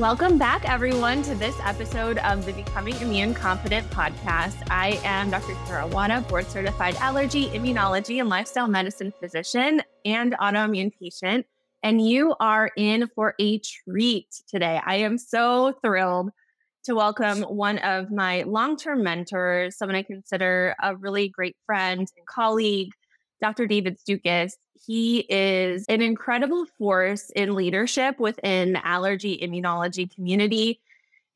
Welcome back, everyone, to this episode of the Becoming Immune Confident podcast. I am Dr. Kara board certified allergy, immunology, and lifestyle medicine physician and autoimmune patient. And you are in for a treat today. I am so thrilled to welcome one of my long term mentors, someone I consider a really great friend and colleague, Dr. David Stukus. He is an incredible force in leadership within the allergy immunology community.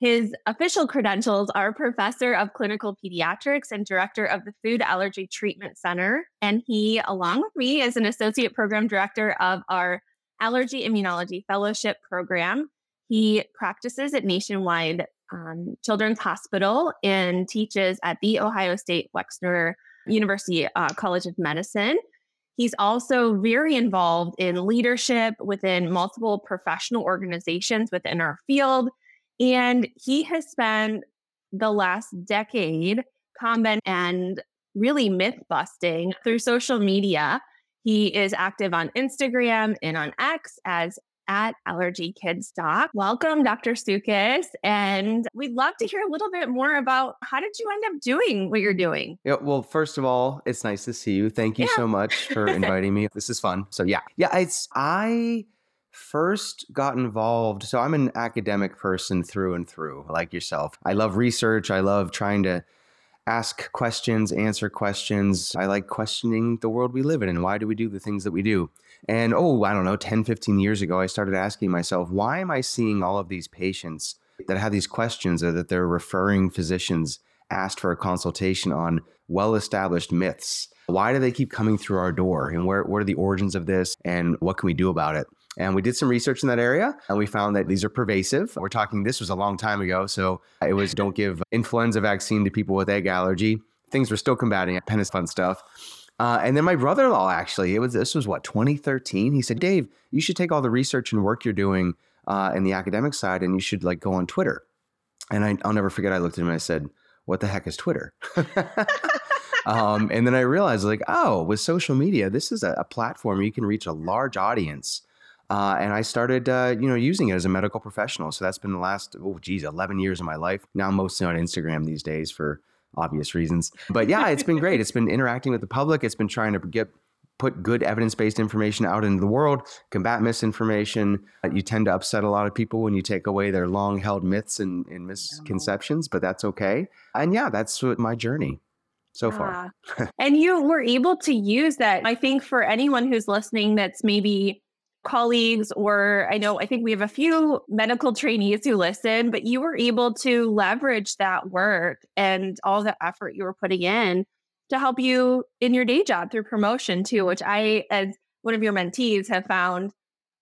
His official credentials are professor of clinical pediatrics and director of the Food Allergy Treatment Center. And he, along with me, is an associate program director of our Allergy Immunology Fellowship Program. He practices at Nationwide um, Children's Hospital and teaches at the Ohio State Wexner University uh, College of Medicine. He's also very involved in leadership within multiple professional organizations within our field. And he has spent the last decade combat and really myth busting through social media. He is active on Instagram and on X as at Allergy Kids Doc. Welcome, Dr. Stukus. And we'd love to hear a little bit more about how did you end up doing what you're doing? Yeah, well, first of all, it's nice to see you. Thank you yeah. so much for inviting me. This is fun. So yeah. Yeah, it's I first got involved. So I'm an academic person through and through, like yourself. I love research. I love trying to ask questions, answer questions. I like questioning the world we live in and why do we do the things that we do. And oh, I don't know, 10, 15 years ago, I started asking myself, why am I seeing all of these patients that have these questions or that they're referring physicians asked for a consultation on well established myths? Why do they keep coming through our door? And where, what are the origins of this? And what can we do about it? And we did some research in that area and we found that these are pervasive. We're talking, this was a long time ago. So it was don't give influenza vaccine to people with egg allergy. Things we're still combating fun stuff. Uh, and then my brother-in-law actually, it was this was what 2013. He said, "Dave, you should take all the research and work you're doing uh, in the academic side, and you should like go on Twitter." And I, will never forget. I looked at him and I said, "What the heck is Twitter?" um, and then I realized, like, oh, with social media, this is a, a platform you can reach a large audience. Uh, and I started, uh, you know, using it as a medical professional. So that's been the last, oh, geez, 11 years of my life. Now I'm mostly on Instagram these days for obvious reasons. But yeah, it's been great. It's been interacting with the public. It's been trying to get put good evidence-based information out into the world, combat misinformation. Uh, you tend to upset a lot of people when you take away their long-held myths and, and misconceptions, but that's okay. And yeah, that's what my journey so far. and you were able to use that. I think for anyone who's listening that's maybe colleagues or I know I think we have a few medical trainees who listen, but you were able to leverage that work and all the effort you were putting in to help you in your day job through promotion too, which I as one of your mentees have found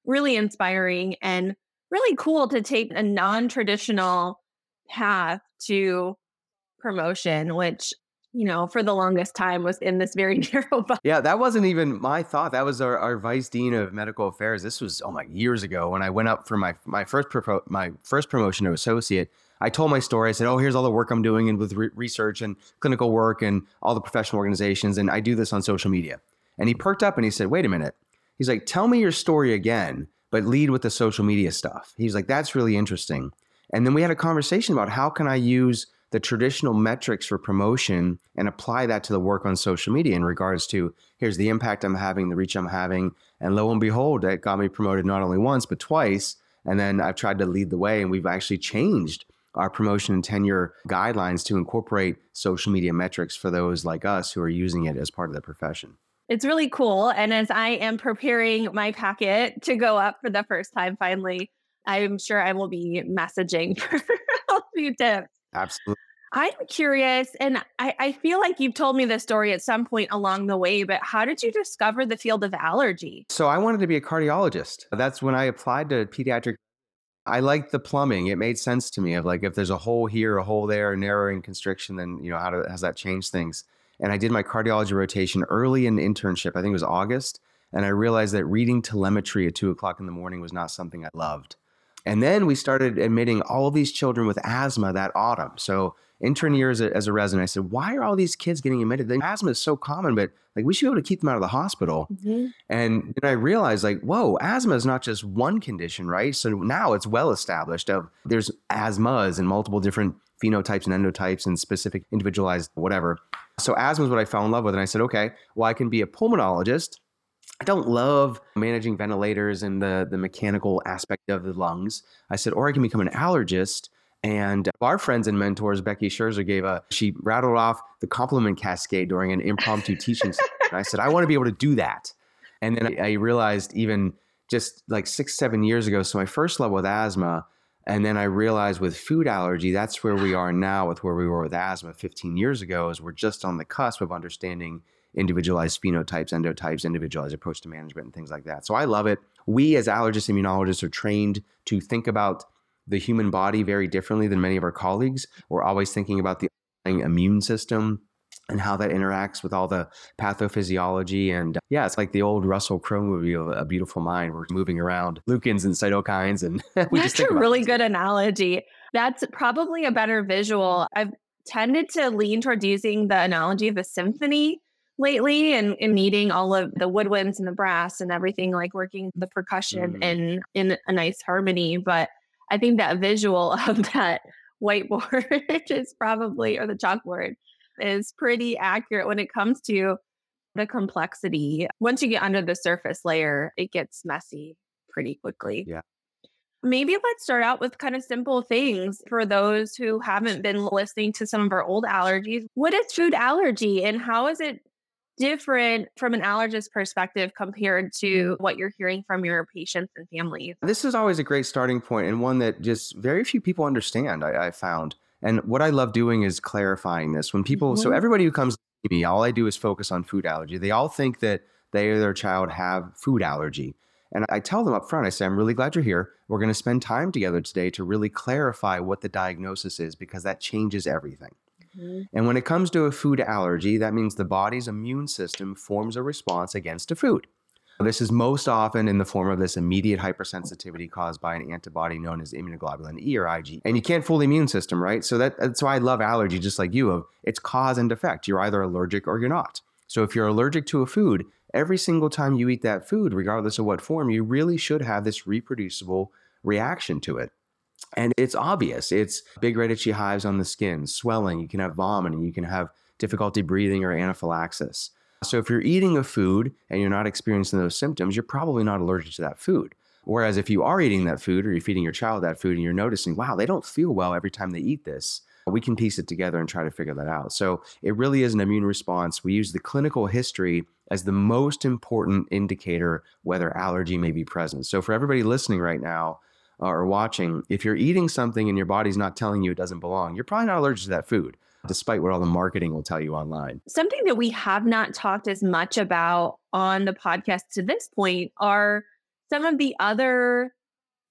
really inspiring and really cool to take a non-traditional path to promotion, which you know, for the longest time was in this very narrow box. Yeah, that wasn't even my thought. That was our, our vice dean of medical affairs. This was oh my years ago when I went up for my my first pro- my first promotion to associate. I told my story. I said, "Oh, here's all the work I'm doing and with re- research and clinical work and all the professional organizations, and I do this on social media." And he perked up and he said, "Wait a minute." He's like, "Tell me your story again, but lead with the social media stuff." He's like, "That's really interesting." And then we had a conversation about how can I use the traditional metrics for promotion and apply that to the work on social media in regards to here's the impact I'm having, the reach I'm having. And lo and behold, it got me promoted not only once, but twice. And then I've tried to lead the way, and we've actually changed our promotion and tenure guidelines to incorporate social media metrics for those like us who are using it as part of the profession. It's really cool. And as I am preparing my packet to go up for the first time finally, I'm sure I will be messaging for a few tips. Absolutely. I'm curious, and I, I, feel like you've told me this story at some point along the way, but how did you discover the field of allergy? So I wanted to be a cardiologist. That's when I applied to pediatric. I liked the plumbing. It made sense to me of like if there's a hole here, a hole there, a narrowing constriction, then you know how does that change things? And I did my cardiology rotation early in internship. I think it was August, and I realized that reading telemetry at two o'clock in the morning was not something I loved. And then we started admitting all of these children with asthma that autumn. So intern year as a, as a resident, I said, why are all these kids getting admitted? The asthma is so common, but like we should be able to keep them out of the hospital. Mm-hmm. And then I realized like, whoa, asthma is not just one condition, right? So now it's well established of there's asthmas and multiple different phenotypes and endotypes and specific individualized whatever. So asthma is what I fell in love with. And I said, okay, well, I can be a pulmonologist. I don't love managing ventilators and the, the mechanical aspect of the lungs. I said, or I can become an allergist. And our friends and mentors, Becky Scherzer gave a, she rattled off the complement cascade during an impromptu teaching session. I said, I want to be able to do that. And then I realized even just like six, seven years ago, so my first love with asthma, and then I realized with food allergy, that's where we are now with where we were with asthma 15 years ago, is we're just on the cusp of understanding individualized phenotypes, endotypes, individualized approach to management, and things like that. So I love it. We as allergists, immunologists are trained to think about the human body very differently than many of our colleagues. We're always thinking about the immune system and how that interacts with all the pathophysiology. And uh, yeah, it's like the old Russell Crowe movie of A Beautiful Mind. We're moving around leukins and cytokines. And we That's a really good analogy. That's probably a better visual. I've tended to lean towards using the analogy of a symphony lately and, in needing all of the woodwinds and the brass and everything like working the percussion mm. in in a nice harmony but i think that visual of that whiteboard is probably or the chalkboard is pretty accurate when it comes to the complexity. Once you get under the surface layer, it gets messy pretty quickly. Yeah. Maybe let's start out with kind of simple things for those who haven't been listening to some of our old allergies. What is food allergy and how is it different from an allergist perspective compared to what you're hearing from your patients and families? This is always a great starting point and one that just very few people understand, I, I found. And what I love doing is clarifying this. When people, mm-hmm. so everybody who comes to me, all I do is focus on food allergy. They all think that they or their child have food allergy. And I tell them up front, I say, I'm really glad you're here. We're going to spend time together today to really clarify what the diagnosis is because that changes everything. Mm-hmm. And when it comes to a food allergy, that means the body's immune system forms a response against a food. This is most often in the form of this immediate hypersensitivity caused by an antibody known as immunoglobulin E or IgE. And you can't fool the immune system, right? So that, that's why I love allergy, just like you, of it's cause and effect. You're either allergic or you're not. So if you're allergic to a food, every single time you eat that food, regardless of what form, you really should have this reproducible reaction to it. And it's obvious. It's big red itchy hives on the skin, swelling, you can have vomiting, you can have difficulty breathing or anaphylaxis. So if you're eating a food and you're not experiencing those symptoms, you're probably not allergic to that food. Whereas if you are eating that food or you're feeding your child that food and you're noticing, wow, they don't feel well every time they eat this, we can piece it together and try to figure that out. So it really is an immune response. We use the clinical history as the most important indicator whether allergy may be present. So for everybody listening right now, or watching, if you're eating something and your body's not telling you it doesn't belong, you're probably not allergic to that food despite what all the marketing will tell you online. Something that we have not talked as much about on the podcast to this point are some of the other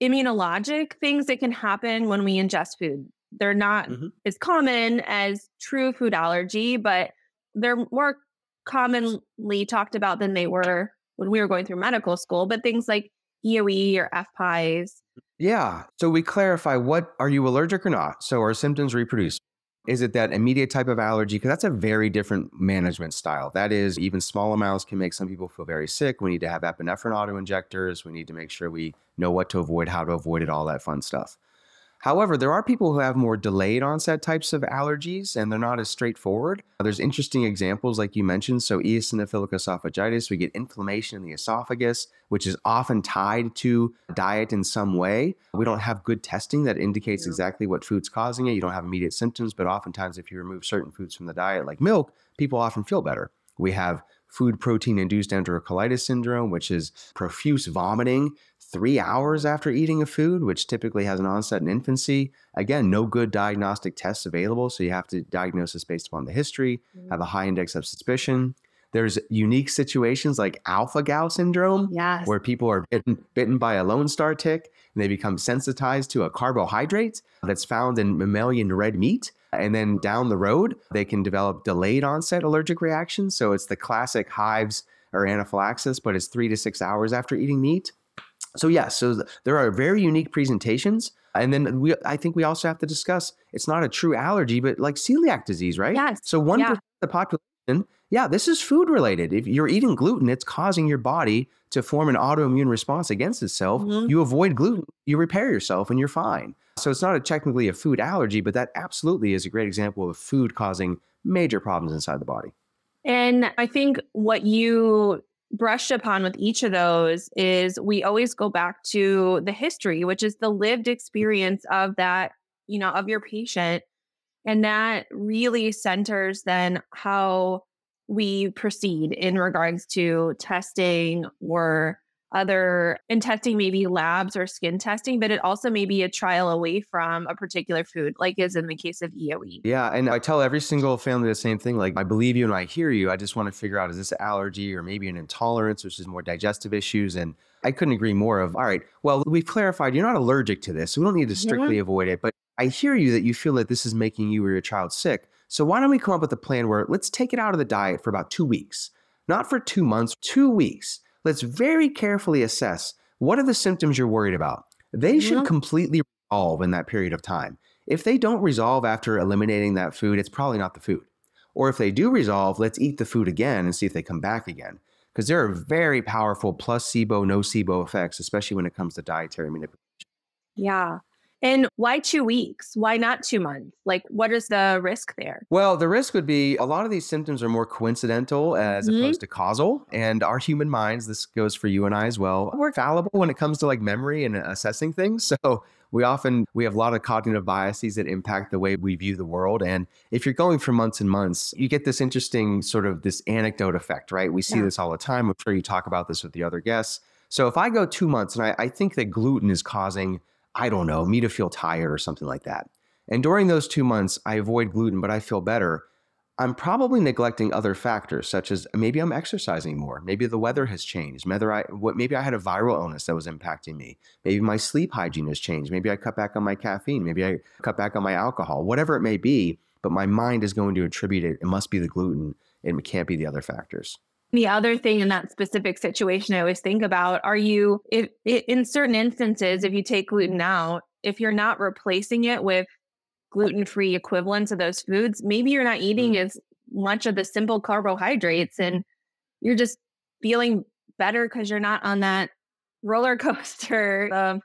immunologic things that can happen when we ingest food. They're not mm-hmm. as common as true food allergy, but they're more commonly talked about than they were when we were going through medical school. But things like EOE or FPIES. Yeah. So we clarify what are you allergic or not? So are symptoms reproduce. Is it that immediate type of allergy? Because that's a very different management style. That is, even small amounts can make some people feel very sick. We need to have epinephrine auto injectors. We need to make sure we know what to avoid, how to avoid it, all that fun stuff. However, there are people who have more delayed onset types of allergies and they're not as straightforward. There's interesting examples, like you mentioned. So, eosinophilic esophagitis, we get inflammation in the esophagus, which is often tied to diet in some way. We don't have good testing that indicates exactly what food's causing it. You don't have immediate symptoms, but oftentimes, if you remove certain foods from the diet, like milk, people often feel better. We have food protein induced enterocolitis syndrome, which is profuse vomiting three hours after eating a food, which typically has an onset in infancy. Again, no good diagnostic tests available, so you have to diagnose this based upon the history, mm-hmm. have a high index of suspicion. There's unique situations like alpha gal syndrome, yes. where people are bitten, bitten by a Lone Star tick and they become sensitized to a carbohydrate that's found in mammalian red meat. And then down the road, they can develop delayed onset allergic reactions. So it's the classic hives or anaphylaxis, but it's three to six hours after eating meat. So yes, yeah, so th- there are very unique presentations. And then we, I think we also have to discuss it's not a true allergy, but like celiac disease, right? Yes. So one yeah. of the population, yeah, this is food related. If you're eating gluten, it's causing your body to form an autoimmune response against itself. Mm-hmm. You avoid gluten, you repair yourself, and you're fine. So it's not a, technically a food allergy, but that absolutely is a great example of food causing major problems inside the body. And I think what you brushed upon with each of those is we always go back to the history, which is the lived experience of that, you know, of your patient. And that really centers then how we proceed in regards to testing or other and testing maybe labs or skin testing but it also may be a trial away from a particular food like is in the case of eoe yeah and i tell every single family the same thing like i believe you and i hear you i just want to figure out is this allergy or maybe an intolerance which is more digestive issues and i couldn't agree more of all right well we've clarified you're not allergic to this so we don't need to strictly yeah. avoid it but i hear you that you feel that this is making you or your child sick so why don't we come up with a plan where let's take it out of the diet for about two weeks not for two months two weeks let's very carefully assess what are the symptoms you're worried about. They should mm-hmm. completely resolve in that period of time. If they don't resolve after eliminating that food, it's probably not the food. Or if they do resolve, let's eat the food again and see if they come back again. Because there are very powerful placebo, nocebo effects, especially when it comes to dietary manipulation. Yeah. And why two weeks? Why not two months? Like, what is the risk there? Well, the risk would be a lot of these symptoms are more coincidental as mm-hmm. opposed to causal. And our human minds, this goes for you and I as well, we're fallible when it comes to like memory and assessing things. So we often we have a lot of cognitive biases that impact the way we view the world and if you're going for months and months you get this interesting sort of this anecdote effect right we see yeah. this all the time i'm sure you talk about this with the other guests so if i go two months and I, I think that gluten is causing I don't know, me to feel tired or something like that. And during those two months, I avoid gluten, but I feel better. I'm probably neglecting other factors, such as maybe I'm exercising more. Maybe the weather has changed. Maybe I, maybe I had a viral illness that was impacting me. Maybe my sleep hygiene has changed. Maybe I cut back on my caffeine. Maybe I cut back on my alcohol, whatever it may be. But my mind is going to attribute it. It must be the gluten. It can't be the other factors. The other thing in that specific situation, I always think about are you, if, in certain instances, if you take gluten out, if you're not replacing it with gluten free equivalents of those foods, maybe you're not eating mm-hmm. as much of the simple carbohydrates and you're just feeling better because you're not on that roller coaster of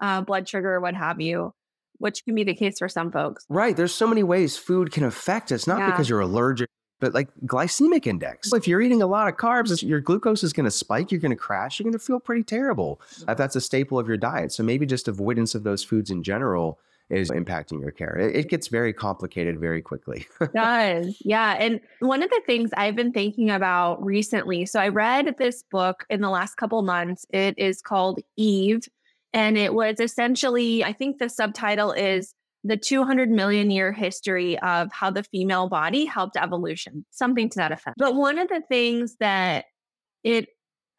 uh, blood sugar or what have you which can be the case for some folks. Right. There's so many ways food can affect us, not yeah. because you're allergic but like glycemic index. If you're eating a lot of carbs, your glucose is going to spike, you're going to crash, you're going to feel pretty terrible mm-hmm. if that's a staple of your diet. So maybe just avoidance of those foods in general is impacting your care. It, gets very complicated very quickly. it does. Yeah. And one of the things I've been thinking about recently, so I read this book in the last couple months. It is called Eve. And it was essentially, I think the subtitle is the 200 million year history of how the female body helped evolution, something to that effect. But one of the things that it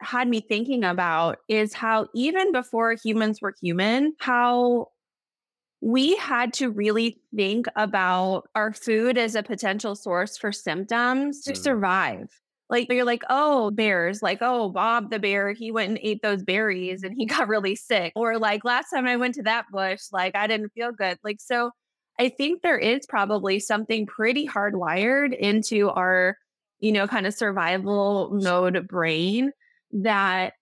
had me thinking about is how even before humans were human, how we had to really think about our food as a potential source for symptoms to mm. survive. Like you're like, oh, bears, like, oh, Bob the bear, he went and ate those berries and he got really sick. Or like last time I went to that bush, like I didn't feel good. Like, so I think there is probably something pretty hardwired into our, you know, kind of survival mode brain that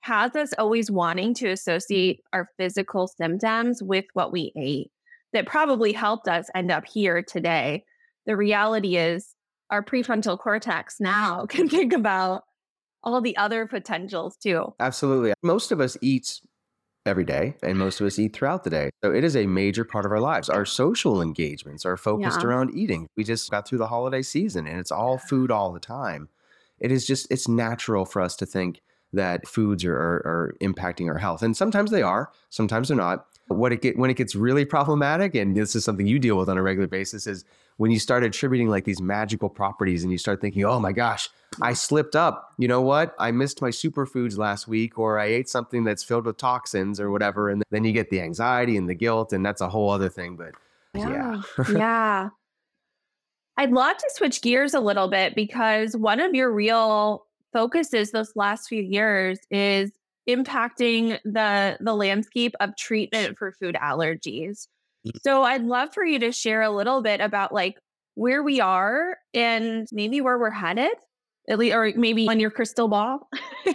has us always wanting to associate our physical symptoms with what we ate that probably helped us end up here today. The reality is our prefrontal cortex now can think about all the other potentials too. Absolutely. Most of us eat every day and most of us eat throughout the day. So it is a major part of our lives. Our social engagements are focused yeah. around eating. We just got through the holiday season and it's all food all the time. It is just it's natural for us to think that foods are, are, are impacting our health. And sometimes they are, sometimes they're not. What it get when it gets really problematic, and this is something you deal with on a regular basis, is when you start attributing like these magical properties and you start thinking, oh my gosh, I slipped up. You know what? I missed my superfoods last week, or I ate something that's filled with toxins or whatever. And then you get the anxiety and the guilt, and that's a whole other thing. But yeah. Yeah. yeah. I'd love to switch gears a little bit because one of your real focuses those last few years is impacting the the landscape of treatment for food allergies. Mm. So I'd love for you to share a little bit about like where we are and maybe where we're headed, at least, or maybe on your crystal ball.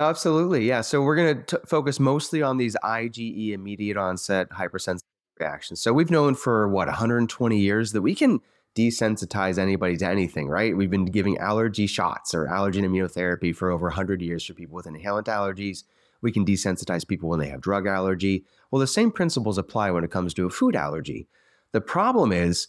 No, absolutely. Yeah. So we're going to focus mostly on these IgE immediate onset hypersensitive reactions. So we've known for what 120 years that we can desensitize anybody to anything, right? We've been giving allergy shots or allergen immunotherapy for over 100 years for people with inhalant allergies. We can desensitize people when they have drug allergy. Well, the same principles apply when it comes to a food allergy. The problem is,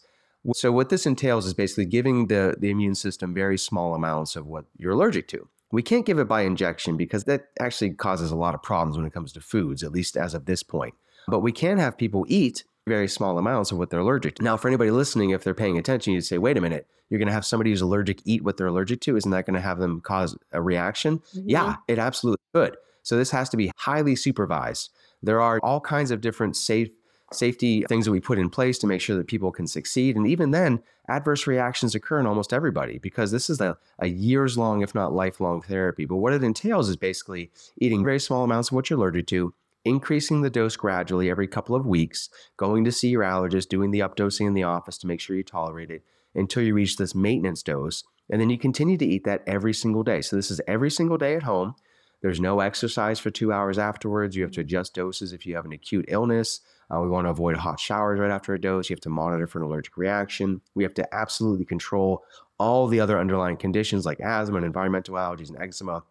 so what this entails is basically giving the, the immune system very small amounts of what you're allergic to. We can't give it by injection because that actually causes a lot of problems when it comes to foods, at least as of this point. But we can have people eat very small amounts of what they're allergic to. Now, for anybody listening, if they're paying attention, you'd say, wait a minute, you're going to have somebody who's allergic eat what they're allergic to. Isn't that going to have them cause a reaction? Mm-hmm. Yeah, it absolutely could. So this has to be highly supervised. There are all kinds of different safe safety things that we put in place to make sure that people can succeed. And even then, adverse reactions occur in almost everybody because this is a, a years long, if not lifelong therapy. But what it entails is basically eating very small amounts of what you're allergic to, increasing the dose gradually every couple of weeks, going to see your allergist, doing the updosing in the office to make sure you tolerate it until you reach this maintenance dose. And then you continue to eat that every single day. So this is every single day at home. There's no exercise for two hours afterwards. You have to adjust doses if you have an acute illness. Uh, we want to avoid hot showers right after a dose. You have to monitor for an allergic reaction. We have to absolutely control all the other underlying conditions like asthma and environmental allergies and eczema.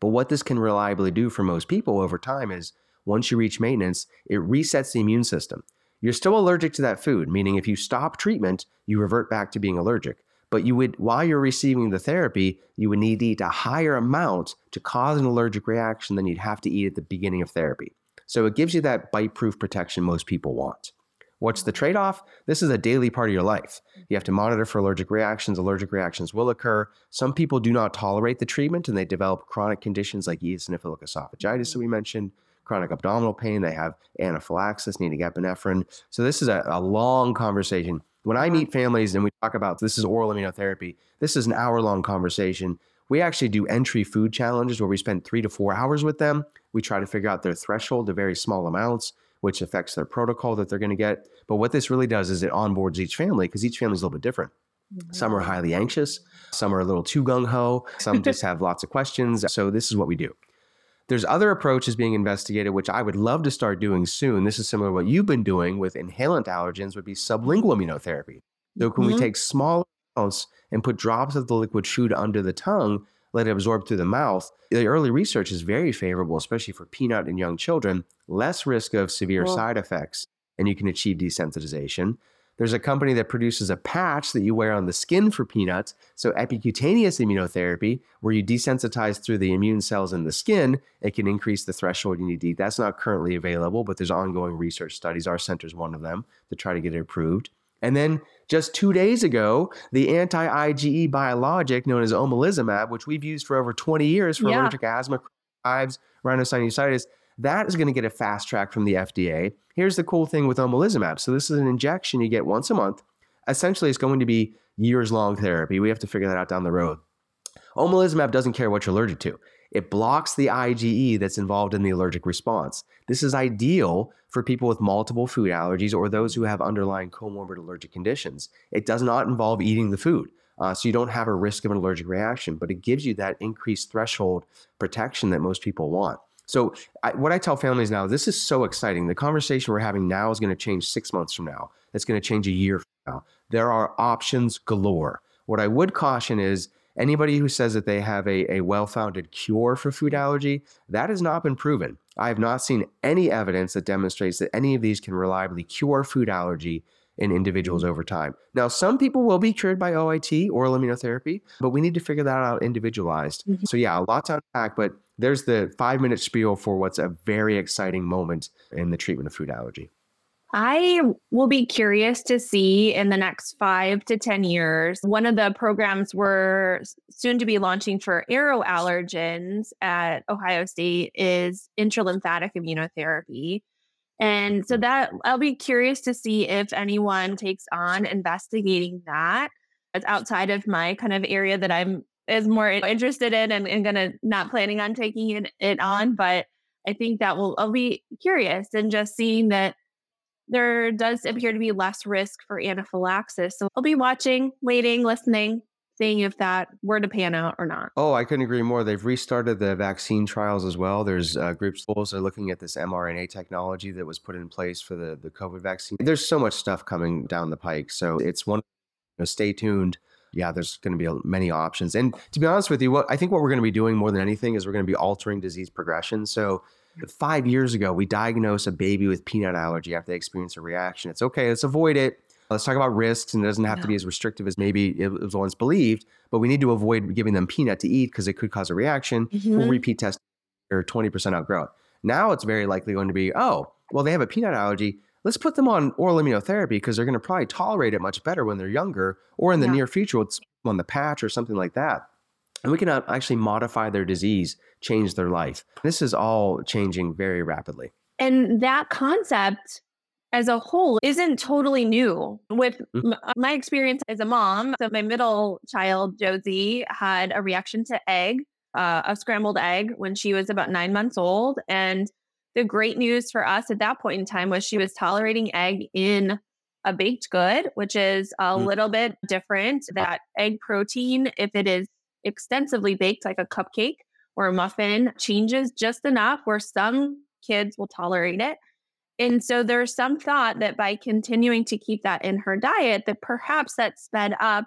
But what this can reliably do for most people over time is once you reach maintenance, it resets the immune system. You're still allergic to that food, meaning if you stop treatment, you revert back to being allergic. But you would, while you're receiving the therapy, you would need to eat a higher amount to cause an allergic reaction than you'd have to eat at the beginning of therapy. So it gives you that bite proof protection most people want. What's the trade off? This is a daily part of your life. You have to monitor for allergic reactions. Allergic reactions will occur. Some people do not tolerate the treatment and they develop chronic conditions like eosinophilic esophagitis that we mentioned, chronic abdominal pain, they have anaphylaxis, needing epinephrine. So this is a, a long conversation. When I uh-huh. meet families and we talk about this is oral immunotherapy, this is an hour long conversation. We actually do entry food challenges where we spend three to four hours with them. We try to figure out their threshold to very small amounts, which affects their protocol that they're going to get. But what this really does is it onboards each family because each family is a little bit different. Some are highly anxious, some are a little too gung ho, some just have lots of questions. So, this is what we do. There's other approaches being investigated, which I would love to start doing soon. This is similar to what you've been doing with inhalant allergens, would be sublingual immunotherapy. So, can mm-hmm. we take small amounts and put drops of the liquid food under the tongue, let it absorb through the mouth? The early research is very favorable, especially for peanut and young children, less risk of severe well, side effects, and you can achieve desensitization. There's a company that produces a patch that you wear on the skin for peanuts. So, epicutaneous immunotherapy, where you desensitize through the immune cells in the skin, it can increase the threshold you need to eat. That's not currently available, but there's ongoing research studies. Our center is one of them to try to get it approved. And then just two days ago, the anti IgE biologic known as omalizumab, which we've used for over 20 years for yeah. allergic asthma, hives, rhinosinusitis, that is going to get a fast track from the FDA. Here's the cool thing with omalizumab. So this is an injection you get once a month. Essentially, it's going to be years long therapy. We have to figure that out down the road. Omalizumab doesn't care what you're allergic to. It blocks the IgE that's involved in the allergic response. This is ideal for people with multiple food allergies or those who have underlying comorbid allergic conditions. It does not involve eating the food. Uh, so you don't have a risk of an allergic reaction, but it gives you that increased threshold protection that most people want. So, I, what I tell families now, this is so exciting. The conversation we're having now is going to change six months from now. It's going to change a year from now. There are options galore. What I would caution is anybody who says that they have a, a well founded cure for food allergy, that has not been proven. I have not seen any evidence that demonstrates that any of these can reliably cure food allergy in individuals over time. Now, some people will be cured by OIT, oral immunotherapy, but we need to figure that out individualized. Mm-hmm. So, yeah, a lot to unpack, but there's the five minute spiel for what's a very exciting moment in the treatment of food allergy. I will be curious to see in the next five to 10 years. One of the programs we're soon to be launching for aeroallergens at Ohio State is intralymphatic immunotherapy. And so mm-hmm. that I'll be curious to see if anyone takes on investigating that. It's outside of my kind of area that I'm is more interested in and, and gonna not planning on taking it, it on. But I think that will I'll be curious and just seeing that there does appear to be less risk for anaphylaxis. So I'll be watching, waiting, listening, seeing if that were to pan out or not. Oh, I couldn't agree more. They've restarted the vaccine trials as well. There's uh, groups schools are looking at this mRNA technology that was put in place for the the COVID vaccine. There's so much stuff coming down the pike. So it's one. You know, stay tuned. Yeah, there's going to be many options. And to be honest with you, what I think what we're going to be doing more than anything is we're going to be altering disease progression. So five years ago, we diagnosed a baby with peanut allergy after they experience a reaction. It's okay, let's avoid it. Let's talk about risks, and it doesn't have to be as restrictive as maybe it was once believed, but we need to avoid giving them peanut to eat because it could cause a reaction. Mm-hmm. We'll repeat test or 20% outgrowth. Now it's very likely going to be, oh, well, they have a peanut allergy. Let's put them on oral immunotherapy because they're going to probably tolerate it much better when they're younger or in the yeah. near future, it's on the patch or something like that. And we can actually modify their disease change their life. This is all changing very rapidly. And that concept as a whole isn't totally new. With mm-hmm. m- my experience as a mom, so my middle child, Josie, had a reaction to egg, uh, a scrambled egg, when she was about nine months old. And the great news for us at that point in time was she was tolerating egg in a baked good, which is a mm-hmm. little bit different. That egg protein, if it is extensively baked like a cupcake, or a muffin changes just enough where some kids will tolerate it. And so there's some thought that by continuing to keep that in her diet, that perhaps that sped up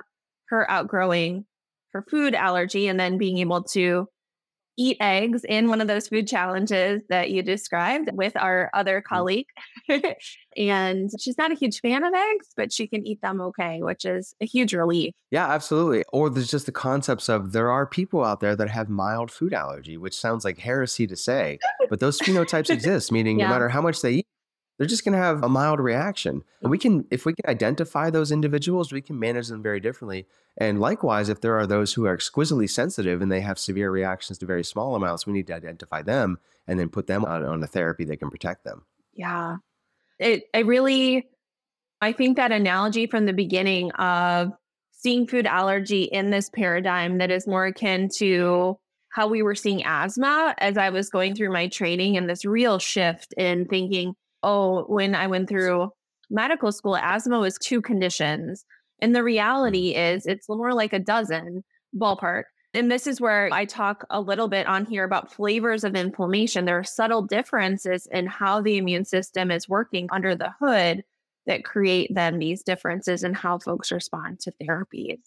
her outgrowing her food allergy and then being able to eat eggs in one of those food challenges that you described with our other mm. colleague. and she's not a huge fan of eggs, but she can eat them okay, which is a huge relief. Yeah, absolutely. Or there's just the concepts of there are people out there that have mild food allergy, which sounds like heresy to say, but those phenotypes exist, meaning yeah. no matter how much they eat, they're just going to have a mild reaction. And we mm-hmm. can, if we can identify those individuals, we can manage them very differently. And likewise, if there are those who are exquisitely sensitive and they have severe reactions to very small amounts, we need to identify them and then put them on, on a therapy that can protect them. Yeah. It, I really, I think that analogy from the beginning of seeing food allergy in this paradigm that is more akin to how we were seeing asthma as I was going through my training and this real shift in thinking, oh, when I went through medical school, asthma was two conditions. And the reality mm. is it's more like a dozen ballpark. And this is where I talk a little bit on here about flavors of inflammation. There are subtle differences in how the immune system is working under the hood that create then these differences in how folks respond to therapies.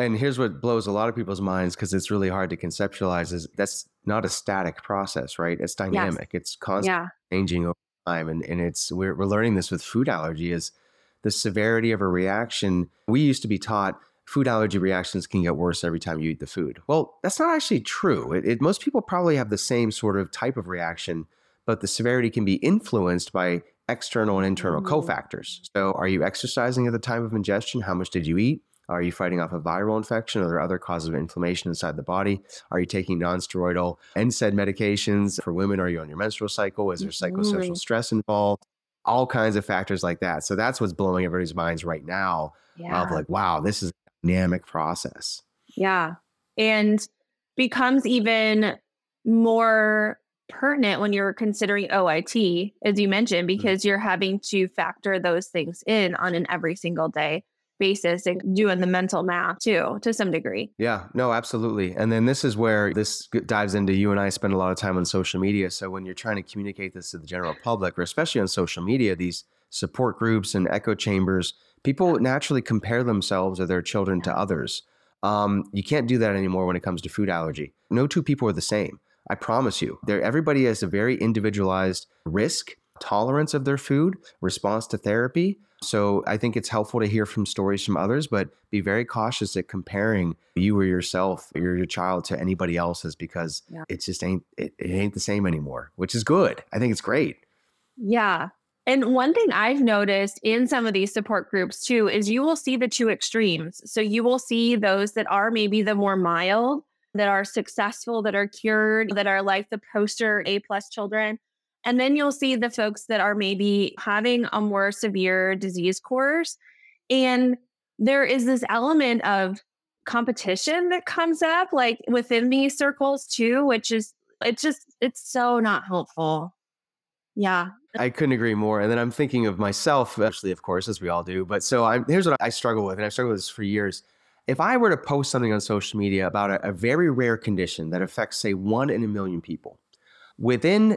And here's what blows a lot of people's minds because it's really hard to conceptualize is that's not a static process, right? It's dynamic. Yes. It's constantly yeah. changing over time. And, and it's we're, we're learning this with food allergy is the severity of a reaction. We used to be taught food allergy reactions can get worse every time you eat the food. Well, that's not actually true. It, it, most people probably have the same sort of type of reaction, but the severity can be influenced by external and internal mm-hmm. cofactors. So, are you exercising at the time of ingestion? How much did you eat? Are you fighting off a viral infection? Are there other causes of inflammation inside the body? Are you taking nonsteroidal NSAID medications? For women, are you on your menstrual cycle? Is there psychosocial mm-hmm. stress involved? All kinds of factors like that. So that's what's blowing everybody's minds right now yeah. of like, wow, this is a dynamic process. Yeah. And becomes even more pertinent when you're considering OIT, as you mentioned, mm-hmm. because mm-hmm. you're having to factor those things in on an every single day basis and doing the mental math too to some degree. Yeah, no, absolutely. And then this is where this dives into you and I spend a lot of time on social media. So when you're trying to communicate this to the general public, or especially on social media, these support groups and echo chambers, people naturally compare themselves or their children to others. Um, you can't do that anymore when it comes to food allergy. No two people are the same. I promise you. There, everybody has a very individualized risk tolerance of their food, response to therapy. So I think it's helpful to hear from stories from others, but be very cautious at comparing you or yourself or your child to anybody else's because yeah. it just ain't it, it ain't the same anymore, which is good. I think it's great. Yeah. And one thing I've noticed in some of these support groups too is you will see the two extremes. So you will see those that are maybe the more mild, that are successful, that are cured, that are like the poster A plus children. And then you'll see the folks that are maybe having a more severe disease course. And there is this element of competition that comes up like within these circles too, which is it's just it's so not helpful. Yeah. I couldn't agree more. And then I'm thinking of myself, actually, of course, as we all do. But so I'm here's what I struggle with, and I've struggled with this for years. If I were to post something on social media about a, a very rare condition that affects, say, one in a million people, within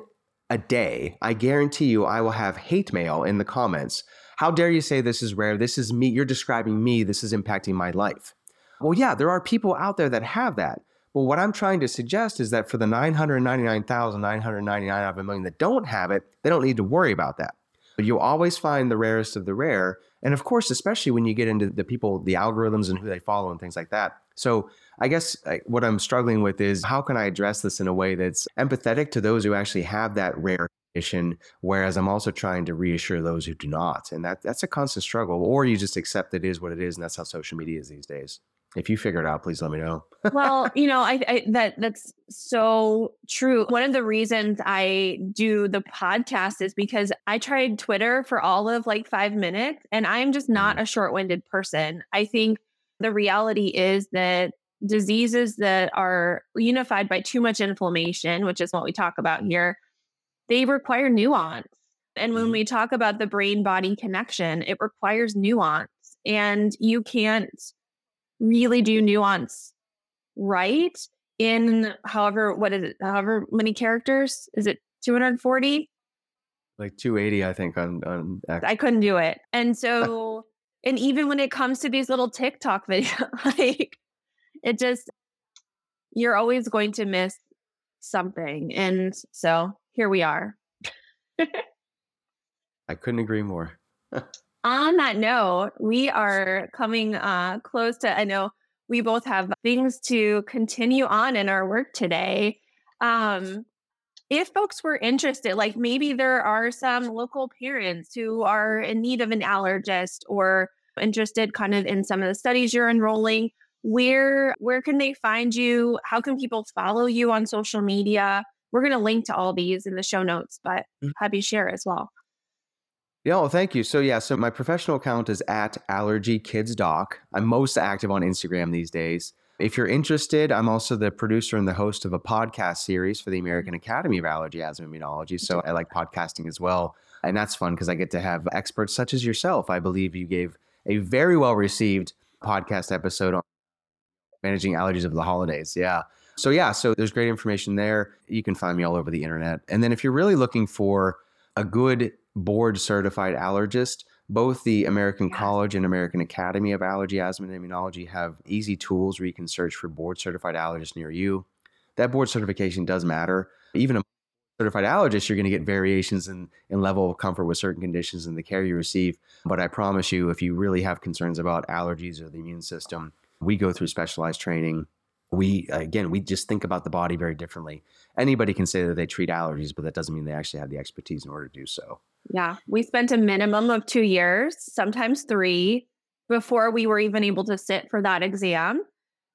a day, I guarantee you I will have hate mail in the comments. How dare you say this is rare? This is me. You're describing me. This is impacting my life. Well, yeah, there are people out there that have that. But what I'm trying to suggest is that for the 999,999 out of a million that don't have it, they don't need to worry about that. But you'll always find the rarest of the rare. And of course, especially when you get into the people, the algorithms and who they follow and things like that. So I guess what I'm struggling with is how can I address this in a way that's empathetic to those who actually have that rare condition, whereas I'm also trying to reassure those who do not. And that that's a constant struggle. Or you just accept it is what it is, and that's how social media is these days. If you figure it out, please let me know. well, you know, I, I, that that's so true. One of the reasons I do the podcast is because I tried Twitter for all of like five minutes, and I'm just not mm-hmm. a short-winded person. I think the reality is that diseases that are unified by too much inflammation, which is what we talk about here, they require nuance. And when mm-hmm. we talk about the brain body connection, it requires nuance. And you can't really do nuance right in however, what is it, however many characters? Is it 240? Like 280, I think, on, on I couldn't do it. And so, and even when it comes to these little TikTok videos, like it just, you're always going to miss something. And so here we are. I couldn't agree more. On that note, we are coming uh, close to, I know we both have things to continue on in our work today. Um, if folks were interested, like maybe there are some local parents who are in need of an allergist or interested kind of in some of the studies you're enrolling, where where can they find you? How can people follow you on social media? We're going to link to all these in the show notes, but mm-hmm. have you share as well. Yeah, well, thank you. So yeah, so my professional account is at Allergy Kids Doc. I'm most active on Instagram these days. If you're interested, I'm also the producer and the host of a podcast series for the American Academy of Allergy, Asthma, Immunology. So I like podcasting as well. And that's fun because I get to have experts such as yourself. I believe you gave a very well received podcast episode on managing allergies over the holidays. Yeah. So yeah, so there's great information there. You can find me all over the internet. And then if you're really looking for a good board certified allergist, both the American. College and American Academy of Allergy, Asthma, and Immunology have easy tools where you can search for board certified allergists near you. That board certification does matter. Even a certified allergist, you're going to get variations in, in level of comfort with certain conditions and the care you receive. But I promise you, if you really have concerns about allergies or the immune system, we go through specialized training. We again we just think about the body very differently. Anybody can say that they treat allergies but that doesn't mean they actually have the expertise in order to do so. Yeah we spent a minimum of two years sometimes three before we were even able to sit for that exam.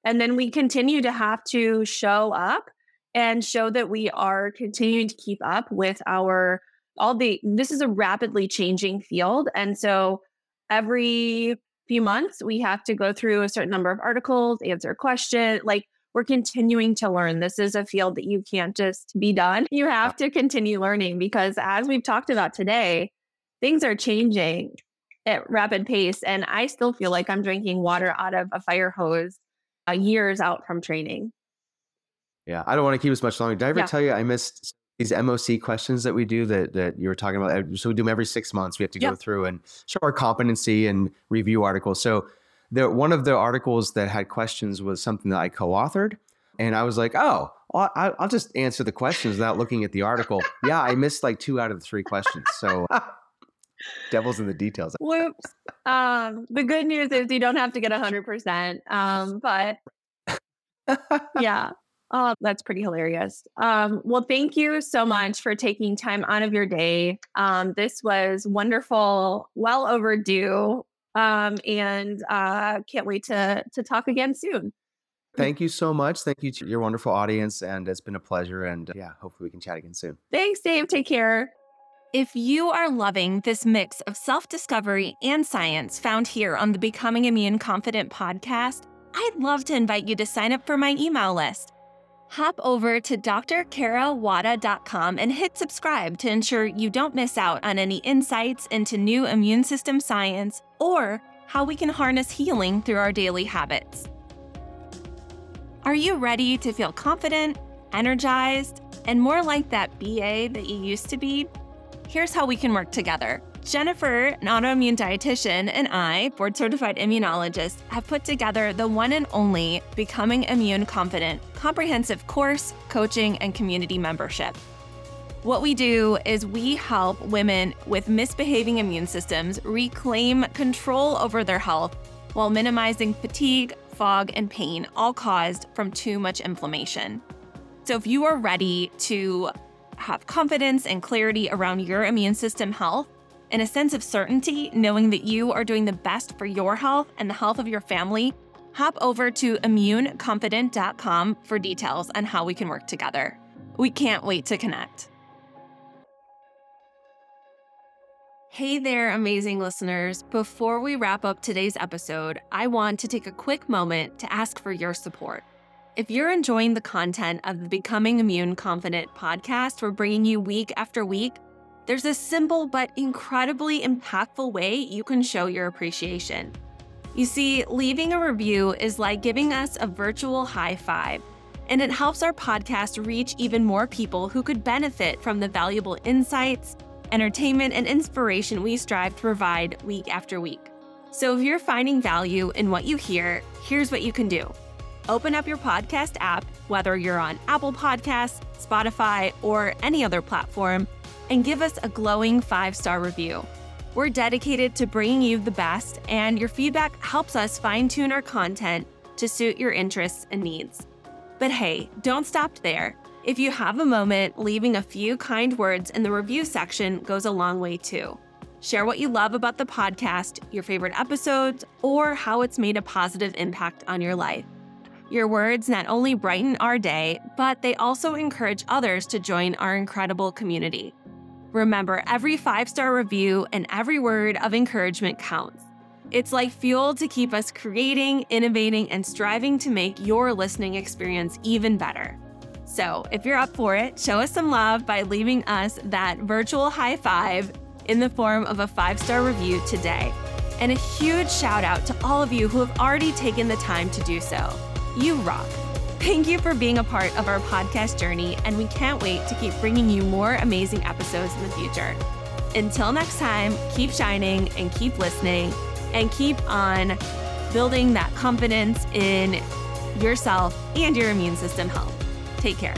And then we continue to have to show up and show that we are continuing to keep up with our all the this is a rapidly changing field. And so every few months, we have to go through a certain number of articles, answer a question. Like we're continuing to learn. This is a field that you can't just be done. You have to continue learning because, as we've talked about today, things are changing at rapid pace. And I still feel like I'm drinking water out of a fire hose uh, years out from training. Yeah, I don't want to keep us much longer. Did I ever yeah. tell you I missed these MOC questions that we do that that you were talking about. So we do them every six months. We have to go through and show our competency and review articles. So the one of the articles that had questions was something that I co-authored, and I was like, oh, well, I'll just answer the questions without looking at the article. yeah, I missed like two out of the three questions. So. Devil's in the details. Whoops. Um, the good news is you don't have to get 100%. Um, but yeah, Oh, that's pretty hilarious. Um, well, thank you so much for taking time out of your day. Um, this was wonderful, well overdue, um, and uh, can't wait to to talk again soon. Thank you so much. Thank you to your wonderful audience, and it's been a pleasure. And yeah, hopefully we can chat again soon. Thanks, Dave. Take care. If you are loving this mix of self discovery and science found here on the Becoming Immune Confident podcast I'd love to invite you to sign up for my email list. Hop over to drkarawada.com and hit subscribe to ensure you don't miss out on any insights into new immune system science or how we can harness healing through our daily habits. Are you ready to feel confident, energized, and more like that BA that you used to be? Here's how we can work together. Jennifer, an autoimmune dietitian, and I, board certified immunologist, have put together the one and only Becoming Immune Confident comprehensive course, coaching, and community membership. What we do is we help women with misbehaving immune systems reclaim control over their health while minimizing fatigue, fog, and pain, all caused from too much inflammation. So, if you are ready to have confidence and clarity around your immune system health, and a sense of certainty knowing that you are doing the best for your health and the health of your family, hop over to immuneconfident.com for details on how we can work together. We can't wait to connect. Hey there, amazing listeners. Before we wrap up today's episode, I want to take a quick moment to ask for your support. If you're enjoying the content of the Becoming Immune Confident podcast we're bringing you week after week, there's a simple but incredibly impactful way you can show your appreciation. You see, leaving a review is like giving us a virtual high five, and it helps our podcast reach even more people who could benefit from the valuable insights, entertainment, and inspiration we strive to provide week after week. So if you're finding value in what you hear, here's what you can do. Open up your podcast app, whether you're on Apple Podcasts, Spotify, or any other platform and give us a glowing five star review. We're dedicated to bringing you the best, and your feedback helps us fine tune our content to suit your interests and needs. But hey, don't stop there. If you have a moment, leaving a few kind words in the review section goes a long way too. Share what you love about the podcast, your favorite episodes, or how it's made a positive impact on your life. Your words not only brighten our day, but they also encourage others to join our incredible community. Remember, every five star review and every word of encouragement counts. It's like fuel to keep us creating, innovating, and striving to make your listening experience even better. So, if you're up for it, show us some love by leaving us that virtual high five in the form of a five star review today. And a huge shout out to all of you who have already taken the time to do so. You rock! Thank you for being a part of our podcast journey, and we can't wait to keep bringing you more amazing episodes in the future. Until next time, keep shining and keep listening and keep on building that confidence in yourself and your immune system health. Take care.